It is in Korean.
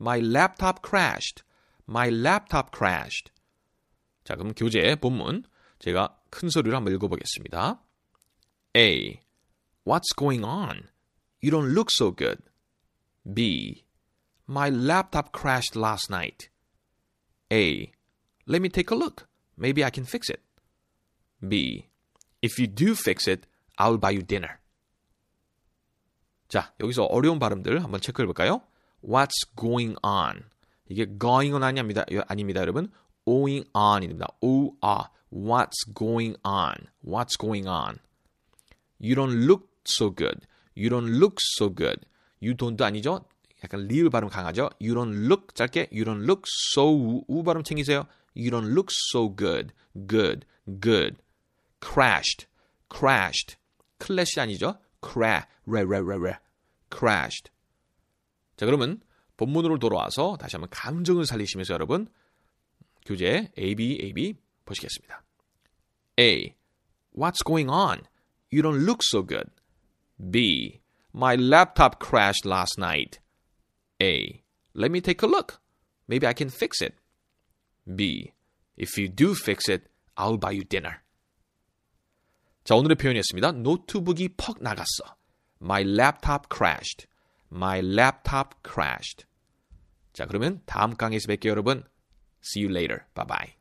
My laptop crashed. My laptop crashed. 자, 그럼 교재 본문 제가 큰 소리로 한번 읽어보겠습니다. A. What's going on? You don't look so good. B. My laptop crashed last night. A. Let me take a look. Maybe I can fix it. B. If you do fix it, I'll buy you dinner. 자, 여기서 어려운 발음들 한번 체크해 볼까요? What's going on? 이게 going on 아닙니다. 아닙니다, 여러분. going on입니다. O R. What's going on? What's going on? You don't look so good. You don't look so good. You don't도 아니죠? 약간 리을 발음 강하죠? You don't look 짧게 You don't look so 우 발음 챙기세요. You don't look so good. Good. Good. crashed. crashed. 클래시 아니죠? crash. re re re re. crashed. 자, 그러면 본문으로 돌아와서 다시 한번 감정을 살리시면서 여러분 교재 A, B, A, B 보시겠습니다. A. What's going on? You don't look so good. B. My laptop crashed last night. A. Let me take a look. Maybe I can fix it. B. If you do fix it, I'll buy you dinner. 자, 오늘의 표현이었습니다. 노트북이 퍽 나갔어. My laptop crashed. My laptop crashed. 자, 그러면 다음 강의에서 뵐게요, 여러분. See you later. Bye bye.